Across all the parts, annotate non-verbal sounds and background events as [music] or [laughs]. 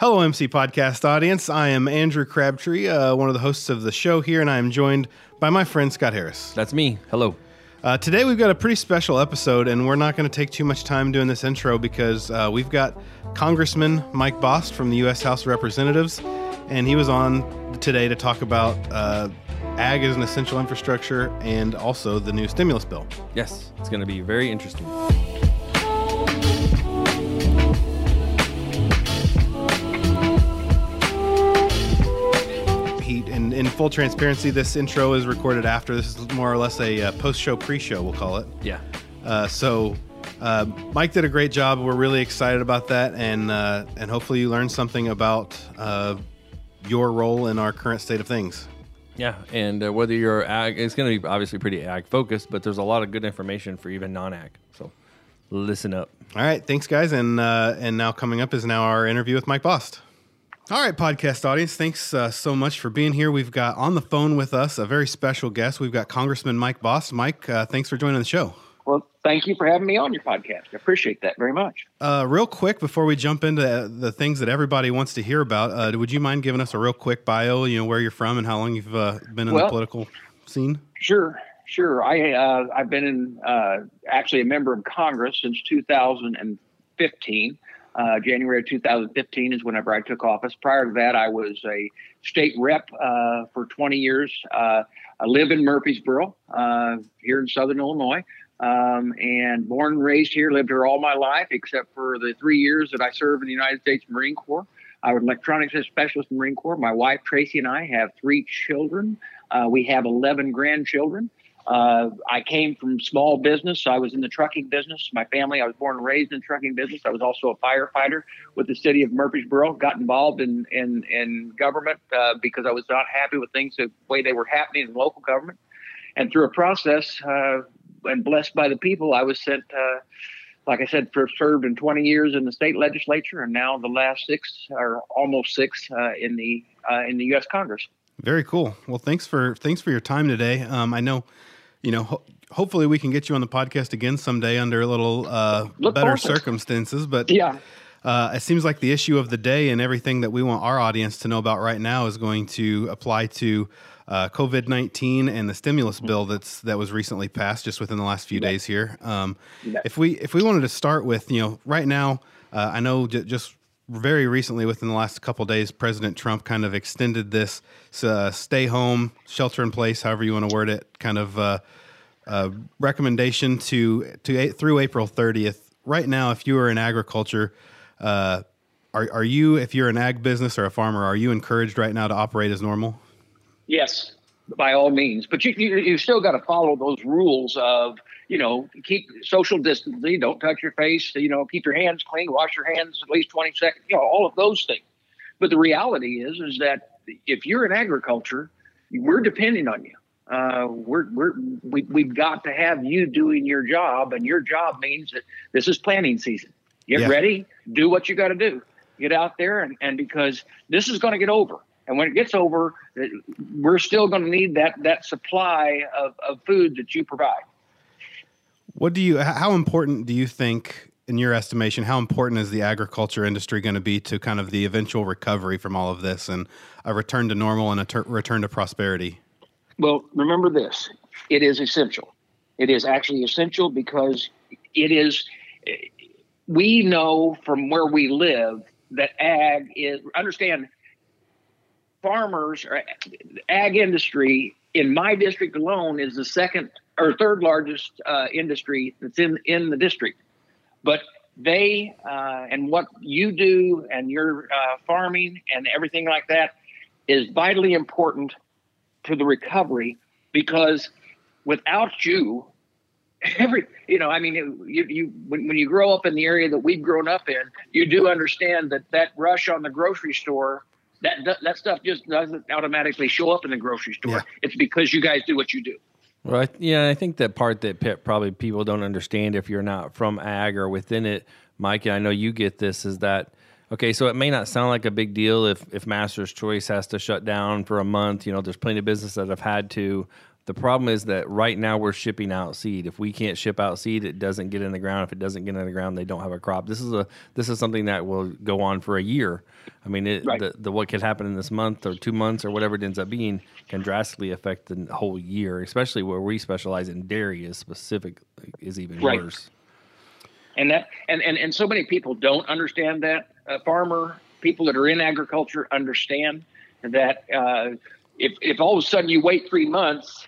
Hello, MC Podcast audience. I am Andrew Crabtree, uh, one of the hosts of the show here, and I am joined by my friend Scott Harris. That's me. Hello. Uh, today we've got a pretty special episode, and we're not going to take too much time doing this intro because uh, we've got Congressman Mike Bost from the U.S. House of Representatives, and he was on today to talk about uh, ag as an essential infrastructure and also the new stimulus bill. Yes, it's going to be very interesting. In, full transparency, this intro is recorded after. This is more or less a uh, post-show pre-show, we'll call it. Yeah. Uh, so uh, Mike did a great job. We're really excited about that, and uh, and hopefully you learned something about uh, your role in our current state of things. Yeah, and uh, whether you're ag, it's going to be obviously pretty ag focused, but there's a lot of good information for even non-ag. So listen up. All right, thanks guys, and uh, and now coming up is now our interview with Mike Bost. All right, podcast audience, thanks uh, so much for being here. We've got on the phone with us a very special guest. We've got Congressman Mike Bost. Mike, uh, thanks for joining the show. Well, thank you for having me on your podcast. I appreciate that very much. Uh, real quick before we jump into the things that everybody wants to hear about, uh, would you mind giving us a real quick bio? You know where you're from and how long you've uh, been in Well- the political scene. Sure, sure. I uh, I've been in, uh, actually a member of Congress since 2015. Uh, January of 2015 is whenever I took office. Prior to that, I was a state rep uh, for 20 years. Uh, I live in Murphysboro, uh, here in Southern Illinois, um, and born and raised here. Lived here all my life, except for the three years that I served in the United States Marine Corps. I was electronics specialist in the Marine Corps. My wife Tracy and I have three children. Uh, we have 11 grandchildren. Uh, I came from small business. I was in the trucking business. My family, I was born and raised in the trucking business. I was also a firefighter with the city of Murphysboro. Got involved in in, in government uh, because I was not happy with things the way they were happening in local government. And through a process uh, and blessed by the people, I was sent. Uh, like I said, for served in 20 years in the state legislature, and now the last six or almost six uh, in the uh, in the U.S. Congress. Very cool. Well, thanks for thanks for your time today. Um, I know, you know, ho- hopefully we can get you on the podcast again someday under a little uh, better forward to it. circumstances. But Yeah, uh, it seems like the issue of the day and everything that we want our audience to know about right now is going to apply to uh, COVID nineteen and the stimulus bill that's that was recently passed just within the last few days here. Um, Yeah. If we if we wanted to start with you know right now, uh, I know j- just very recently within the last couple days, President Trump kind of extended this uh, stay home, shelter in place, however you want to word it, kind of uh, uh, recommendation to to through April 30th. Right now, if you are in agriculture, uh, are are you if you're an ag business or a farmer, are you encouraged right now to operate as normal? yes, by all means. But you you, you still got to follow those rules of you know keep social distancing, don't touch your face, you know keep your hands clean, wash your hands at least 20 seconds, you know all of those things. But the reality is is that if you're in agriculture, we're depending on you. Uh, we're, we're, we, we've got to have you doing your job, and your job means that this is planting season. Get Yeah. ready, do what you got to do. Get out there, and, and because this is going to get over. And when it gets over, we're still going to need that, that supply of, of food that you provide. What do you? How important do you think, in your estimation, how important is the agriculture industry going to be to kind of the eventual recovery from all of this and a return to normal and a ter- return to prosperity? Well, remember this it is essential. It is actually essential because it is, we know from where we live that ag is, understand, farmers or ag industry in my district alone is the second or third largest uh, industry that's in, in the district. But they uh, and what you do and your uh, farming and everything like that is vitally important to the recovery because without you [laughs] every you know i mean you, you when, when you grow up in the area that we've grown up in you do understand that that rush on the grocery store that that stuff just doesn't automatically show up in the grocery store Yeah. it's because you guys do what you do Right. Yeah, I think that part that probably people don't understand if you're not from ag or within it, Mike, and I know you get this, is that okay? So it may not sound like a big deal if if Master's Choice has to shut down for a month. You know, there's plenty of businesses that have had to. The problem is that right now we're shipping out seed. If we can't ship out seed, it doesn't get in the ground. If it doesn't get in the ground, they don't have a crop. This is a this is something that will go on for a year. I mean, it, Right. the, the what could happen in this month or two months or whatever it ends up being can drastically affect the whole year. Especially where we specialize in dairy is specific is even Right. worse. and that and, and and so many people don't understand that uh, farmer people that are in agriculture understand that uh, if if all of a sudden you wait three months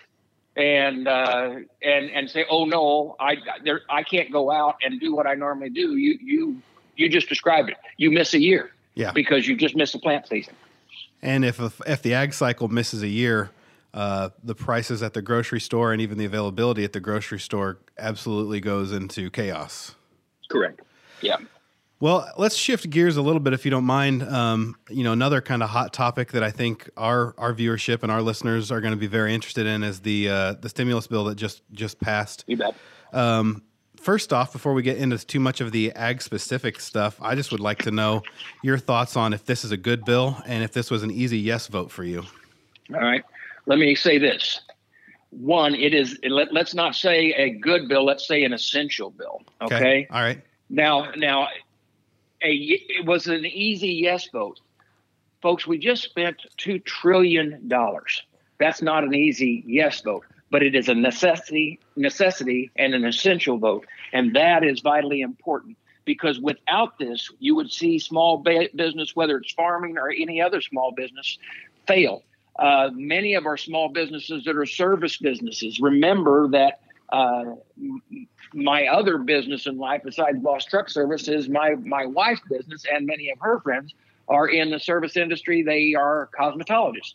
and uh, and and say oh no I there I can't go out and do what I normally do. You you you just described it. You miss a year Yeah. because you just missed the plant season. And if if the ag cycle misses a year, uh, the prices at the grocery store and even the availability at the grocery store absolutely goes into chaos. correct. Yeah Well, let's shift gears a little bit, if you don't mind. Um, you know, another kind of hot topic that I think our our viewership and our listeners are going to be very interested in is the uh, the stimulus bill that just just passed. you bet First off, before we get into too much of the ag specific stuff, I just would like to know your thoughts on if this is a good bill and if this was an easy yes vote for you. All right. Let me say this. One, it is, let, let's not say a good bill, let's say an essential bill. Okay. All right. Now, now, a, it was an easy yes vote. Folks, we just spent $2 trillion. That's not an easy yes vote, but it is a necessity, necessity and an essential vote. And that is vitally important because without this, you would see small business, whether it's farming or any other small business, fail. Uh, many of our small businesses that are service businesses, remember that uh, my other business in life besides Bost Truck Service is my my wife's business, and many of her friends are in the service industry. They are cosmetologists.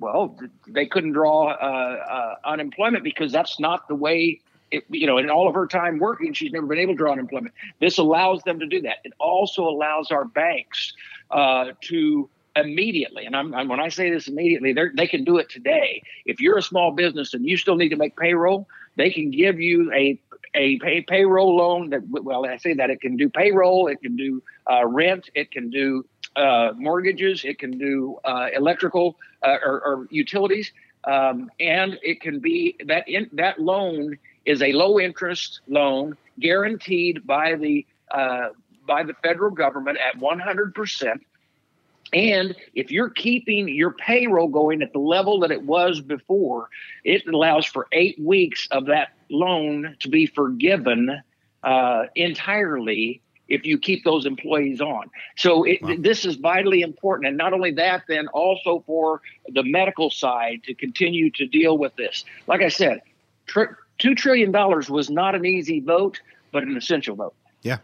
Well, they couldn't draw uh, uh, unemployment because that's not the way. It, you know, in all of her time working, she's never been able to draw unemployment. This allows them to do that. It also allows our banks uh, to immediately, and I'm, I'm when I say this immediately, they can do it today. If you're a small business and you still need to make payroll, they can give you a a pay, payroll loan that well I say that it can do payroll, it can do uh, rent, it can do uh, mortgages, it can do uh, electrical uh, or, or utilities, um, and it can be that in, that loan is a low interest loan guaranteed by the uh, by the federal government at 100 percent. And if you're keeping your payroll going at the level that it was before, it allows for eight weeks of that loan to be forgiven uh, entirely if you keep those employees on. So it, Wow. this is vitally important. And not only that, then also for the medical side to continue to deal with this. Like I said, tr- $2 trillion was not an easy vote, but an essential vote. Yeah.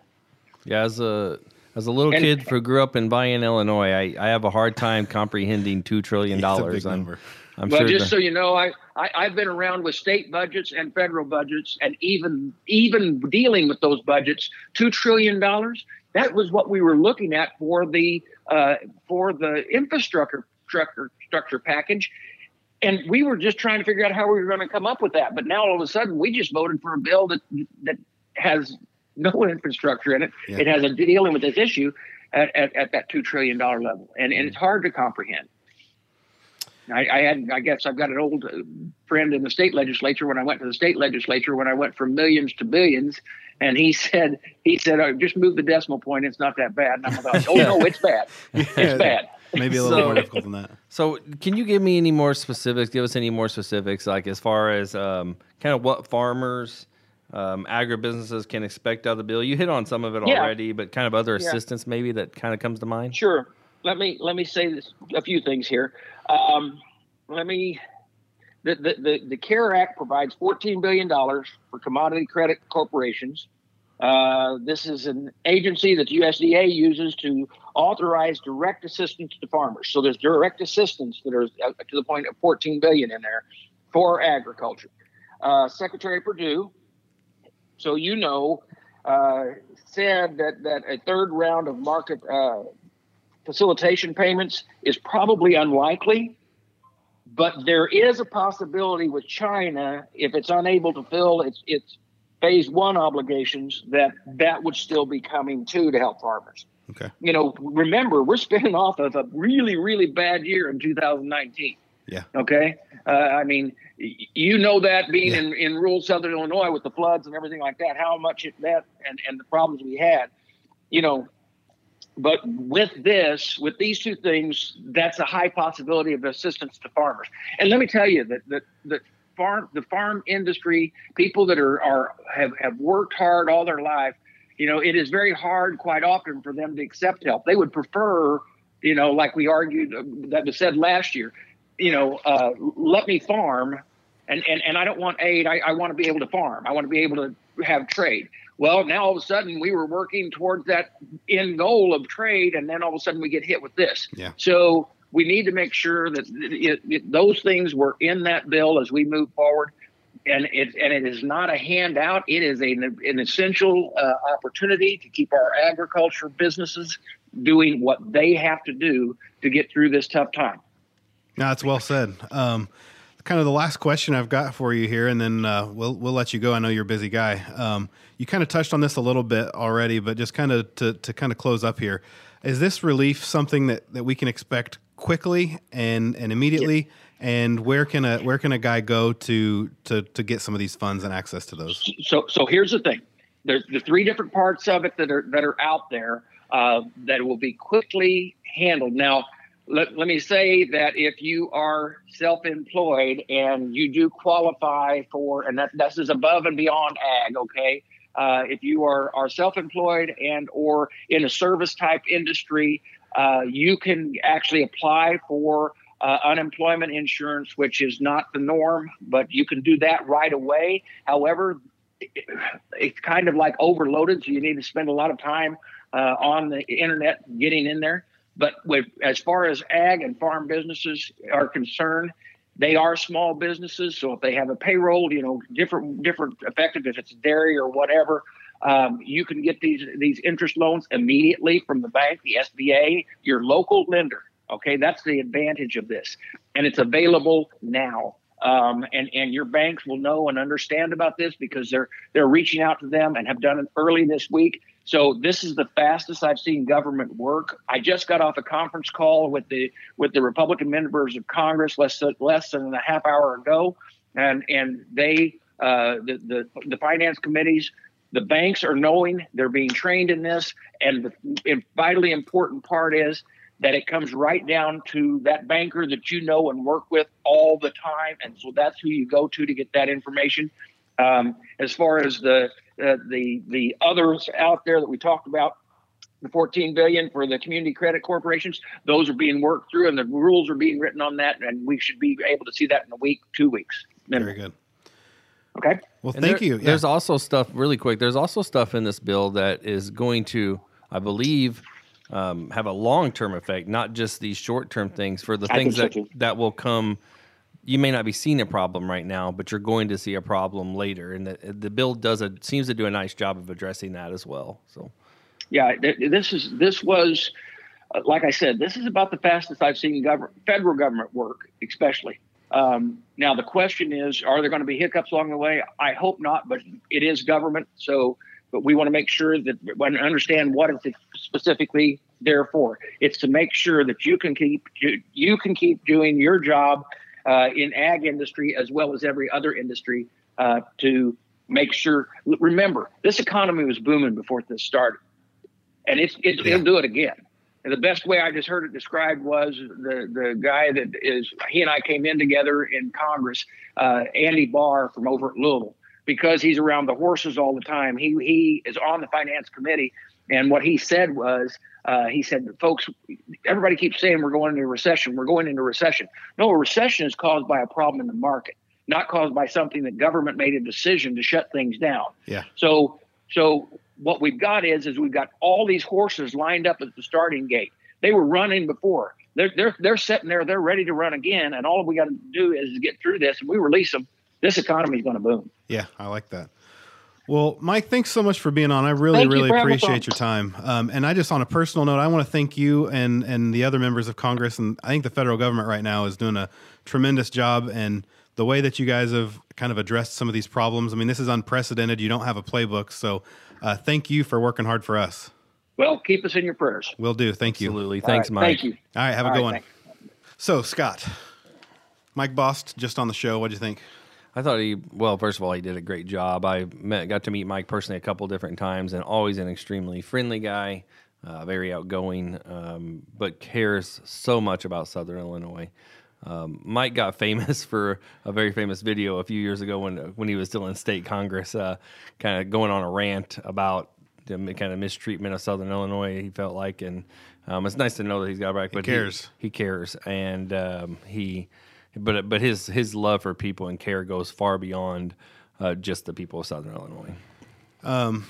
Yeah, as a as a little And- kid [laughs] who grew up in Bayonne, Illinois, I, I have a hard time comprehending two trillion [laughs] dollars. I'm, number. I'm well, sure. just the- so you know, I, I I've been around with state budgets and federal budgets, and even even dealing with those budgets, two trillion dollars. That was what we were looking at for the uh, for the infrastructure structure structure package, and we were just trying to figure out how we were going to come up with that. But now all of a sudden, we just voted for a bill that that has no [laughs] infrastructure in it. Yeah. It has a dealing with this issue at, at, at that two trillion dollar level, and and it's hard to comprehend. I, I had, I guess, I've got an old uh, friend in the state legislature. When I went to the state legislature, when I went from millions to billions, and he [laughs] said, he said, oh, just move the decimal point. It's not that bad. And I'm like, oh no, it's bad. [laughs] It's bad. Maybe a little So- more difficult than that. So, can you give me any more specifics? Give us any more specifics, like as far as um, kind of what farmers, um, agribusinesses can expect out of the bill. You hit on some of it Yeah. already, but kind of other Yeah. assistance maybe that kind of comes to mind. Sure. Let me let me say this, a few things here. Um, let me. The, the, the, the CARE Act provides $14 billion for commodity credit corporations. Uh, this is an agency that the USDA uses to authorize direct assistance to farmers. So there's direct assistance that are uh, to the point of 14 billion in there for agriculture. Uh, Secretary Perdue, so you know, uh, said that that a third round of market uh, facilitation payments is probably unlikely, but there is a possibility with China if it's unable to fill its its phase one obligations that that would still be coming too to help farmers. Okay. You know, remember we're spinning off of a really really bad year in 2019. Yeah. Okay. Uh, I mean, you know that being Yeah. in, in rural Southern Illinois with the floods and everything like that, how much it that and, and the problems we had, you know. But with this, with these two things, that's a high possibility of assistance to farmers. And let me tell you that that the farm the farm industry, people that are are have, have worked hard all their life, you know, it is very hard quite often for them to accept help. They would prefer, you know, like we argued uh, that was said last year, you know, uh, let me farm and, and, and I don't want aid. I, I want to be able to farm. I want to be able to have trade. Well, now all of a sudden we were working towards that end goal of trade, and then all of a sudden we get hit with this. Yeah. So we need to make sure that it, it, those things were in that bill as we move forward. And it and it is not a handout. It is a, an essential uh, opportunity to keep our agriculture businesses doing what they have to do to get through this tough time. No, that's well said. Um, kind of the last question I've got for you here, and then uh, we'll we'll let you go. I know you're a busy guy. Um, you kind of touched on this a little bit already, but just kind of to to kind of close up here, is this relief something that, that we can expect quickly and and immediately? And where can a where can a guy go to to to get some of these funds and access to those? so so here's the thing there's the three different parts of it that are that are out there uh, that will be quickly handled now let, let me say that if you are self-employed and you do qualify for and that this is above and beyond ag okay uh, if you are, are self-employed and or in a service type industry uh, you can actually apply for uh, unemployment insurance, which is not the norm, but you can do that right away. However, it- it's kind of like overloaded, so you need to spend a lot of time uh, on the internet getting in there. But with, as far as ag and farm businesses are concerned, they are small businesses. So if they have a payroll, you know, different different effective if it's dairy or whatever, um, you can get these these interest loans immediately from the bank, the SBA, your local lender. Okay, that's the advantage of this, and it's available now. Um, and and your banks will know and understand about this because they're they're reaching out to them and have done it early this week. So this is the fastest I've seen government work. I just got off a conference call with the with the Republican members of Congress less less than a half hour ago, and and they uh, the, the the finance committees the banks are knowing they're being trained in this. And the vitally important part is that it comes right down to that banker that you know and work with all the time. And so that's who you go to to get that information. Um, as far as the uh, the the others out there that we talked about the 14 billion for the commodity credit corporations those are being worked through and the rules are being written on that and we should be able to see that in a week two weeks minimum. Very good. okay Well, And thank there- you. Yeah. There's also stuff really quick. There's also stuff in this bill that is going to, I believe, um, have a long term effect, not just these short term things. For the I things think so, that that will come, you may not be seeing a problem right now, but you're going to see a problem later. And the, the bill does a seems to do a nice job of addressing that as well. So Yeah, th- this is this was, uh, like I said, this is about the fastest I've seen government, federal government work, especially. Um, now the question is, are there going to be hiccups along the way? I hope not, but it is government, so. But we want to make sure that we understand what it's specifically there for. It's to make sure that you can keep you, you can keep doing your job uh, in ag industry as well as every other industry uh, to make sure. Remember, this economy was booming before this started and it's, it's Yeah. it'll do it again. And the best way I just heard it described was the the guy that is he and I came in together in Congress, uh, Andy Barr from over at Louisville, because he's around the horses all the time. He he is on the finance committee, and what he said was. Uh, he said, "Folks, everybody keeps saying we're going into a recession. We're going into a recession. No, a recession is caused by a problem in the market, not caused by something that government made a decision to shut things down. yeah. So so what we've got is is we've got all these horses lined up at the starting gate. They were running before. They're they're they're sitting there. They're ready to run again. And all we got to do is get through this. And we release them. This economy is going to boom. Yeah, I like that. Well, Mike, thanks so much for being on. I really, Thank really for having us appreciate your time. Um, and I just, on a personal note, I want to thank you and and the other members of Congress, and I think the federal government right now is doing a tremendous job. And the way that you guys have kind of addressed some of these problems, I mean, this is unprecedented. You don't have a playbook, so uh, thank you for working hard for us. Well, keep us in your prayers. We'll do. Thank you. absolutely, thanks, right, Mike. Thank you. All right, have a All good right, one. thanks. So, Scott, Mike Bost, just on the show. What do you think? I thought he well, first of all, he did a great job. I met, got to meet Mike personally a couple different times, and always an extremely friendly guy, uh, very outgoing, um, but cares so much about Southern Illinois. Um, Mike got [laughs] famous for a very famous video a few years ago when when he was still in state Congress, uh, kind of going on a rant about the kind of mistreatment of Southern Illinois. He felt like, and um, it's nice to know that he's got back. But he cares. He, he cares, and um, he, but but his his love for people and care goes far beyond uh, just the people of Southern Illinois. Um,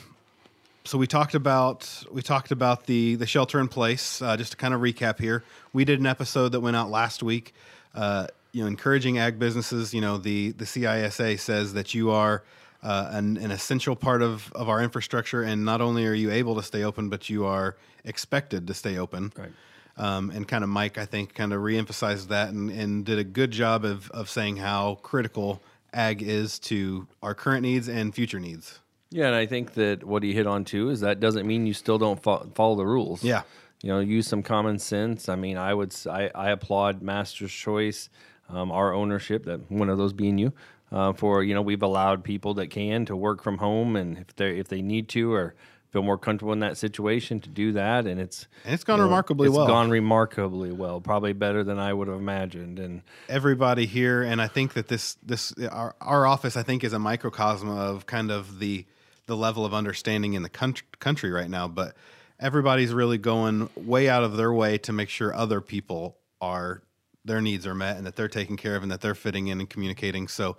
So we talked about we talked about the the shelter in place. Uh, just to kind of recap here, we did an episode that went out last week. Uh, you know, encouraging ag businesses. You know, the the CISA says that you are uh, an, an essential part of of our infrastructure, and not only are you able to stay open, but you are expected to stay open. Right. Um, and kind of Mike, I think, kind of reemphasized that and, and did a good job of of saying how critical ag is to our current needs and future needs. Yeah, and I think that what he hit on too is that doesn't mean you still don't fo- follow the rules. Yeah. you know, use some common sense. I mean, I would I applaud Master's Choice, um, our ownership, that one of those being you, uh, for you know we've allowed people that can to work from home, and if they if they need to or feel more comfortable in that situation to do that, and it's And it's gone you know, remarkably it's well. It's gone remarkably well, probably better than I would have imagined, and everybody here and i think that this this our, our office i think is a microcosm of kind of the the level of understanding in the country, country right now but everybody's really going way out of their way to make sure other people are their needs are met and that they're taken care of and that they're fitting in and communicating so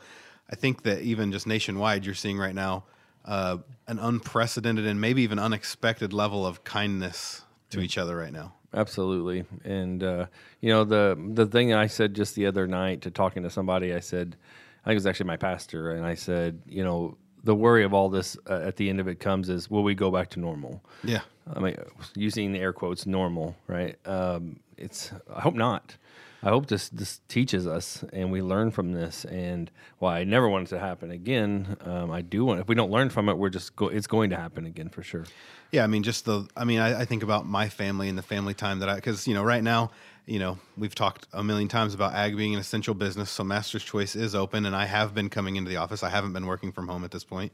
i think that even just nationwide you're seeing right now uh, an unprecedented and maybe even unexpected level of kindness to each other right now Absolutely, and uh, you know the the thing I said just the other night to talking to somebody, I said, I think it was actually my pastor, and I said, you know, the worry of all this uh, at the end of it comes is, will we go back to normal? yeah I mean, using the air quotes, normal, right? Um, it's. I hope not. I hope this this teaches us and we learn from this. And while I never want it to happen again, um, I do want. If we don't learn from it, we're just go, it's going to happen again for sure. Yeah, I mean, just the. I mean, I, I think about my family and the family time that I, because you know, right now, you know, we've talked a million times about ag being an essential business. So Master's Choice is open, and I have been coming into the office. I haven't been working from home at this point,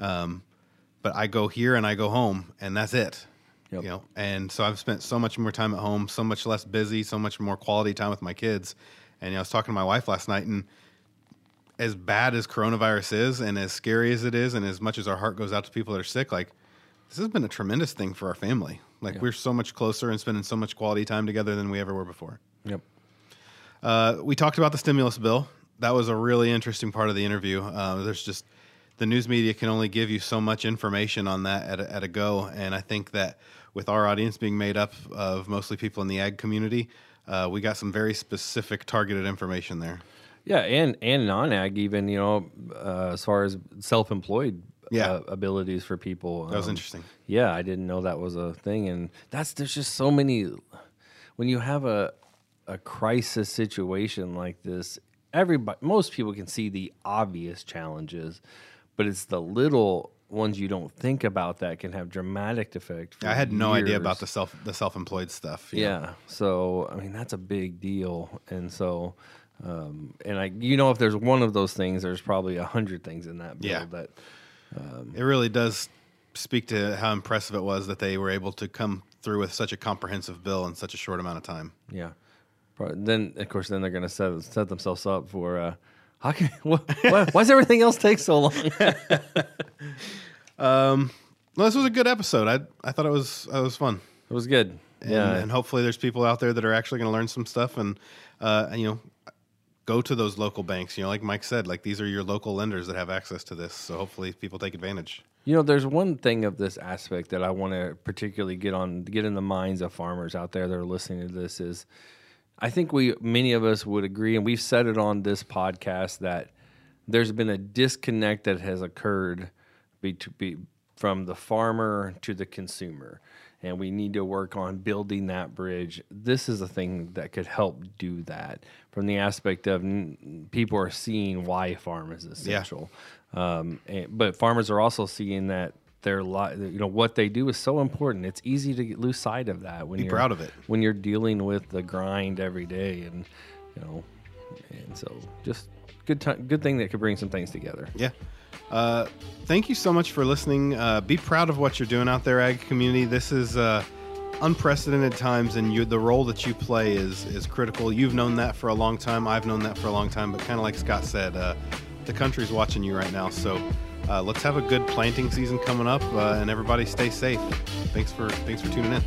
um, but I go here and I go home, and that's it. Yep. You know, and so I've spent so much more time at home, so much less busy, so much more quality time with my kids. And you know, I was talking to my wife last night, and as bad as coronavirus is, and as scary as it is, and as much as our heart goes out to people that are sick, like this has been a tremendous thing for our family. Like we're so much closer and spending so much quality time together than we ever were before. Yep. Uh, we talked about the stimulus bill. That was a really interesting part of the interview. Uh, there's just the news media can only give you so much information on that at a, at a go, and I think that with our audience being made up of mostly people in the ag community, uh, we got some very specific, targeted information there. Yeah, and and non ag even you know uh, as far as self employed Yeah. uh, abilities for people. That was um, interesting. Yeah, I didn't know that was a thing, and that's there's just so many. When you have a a crisis situation like this, everybody, most people can see the obvious challenges, but it's the little ones you don't think about that can have dramatic effect. I had no idea about the self the self employed stuff. you know. Yeah. So I mean that's a big deal, and so um, and I you know if there's one of those things, there's probably a hundred things in that bill Yeah. that It really does speak to how impressive it was that they were able to come through with such a comprehensive bill in such a short amount of time. yeah. Then of course then they're gonna set set themselves up for. Uh, how can, [laughs] why, why, why does everything else take so long? [laughs] No, this was a good episode. I I thought it was it was fun. It was good. And, Yeah. and hopefully there's people out there that are actually going to learn some stuff and uh, you know go to those local banks. You know, like Mike said, like these are your local lenders that have access to this. So hopefully people take advantage. You know, there's one thing of this aspect that I want to particularly get on, get in the minds of farmers out there that are listening to this is, I think we many of us would agree, and we've said it on this podcast that there's been a disconnect that has occurred be, be, from the farmer to the consumer, and we need to work on building that bridge. This is a thing that could help do that from the aspect of n- people are seeing why farm is essential. Um, and, but farmers are also seeing that their li- you know what they do is so important. It's easy to get, lose sight of that when Be you're proud of it. when you're dealing with the grind every day, and you know and so just good time, good thing that could bring some things together. Yeah. Uh, thank you so much for listening. Uh, be proud of what you're doing out there, ag community. This is uh, unprecedented times, and you, the role that you play is is critical. You've known that for a long time. I've known that for a long time. But kind of like Scott said, uh, the country's watching you right now. So uh, let's have a good planting season coming up, uh, and everybody stay safe. Thanks for thanks for tuning in.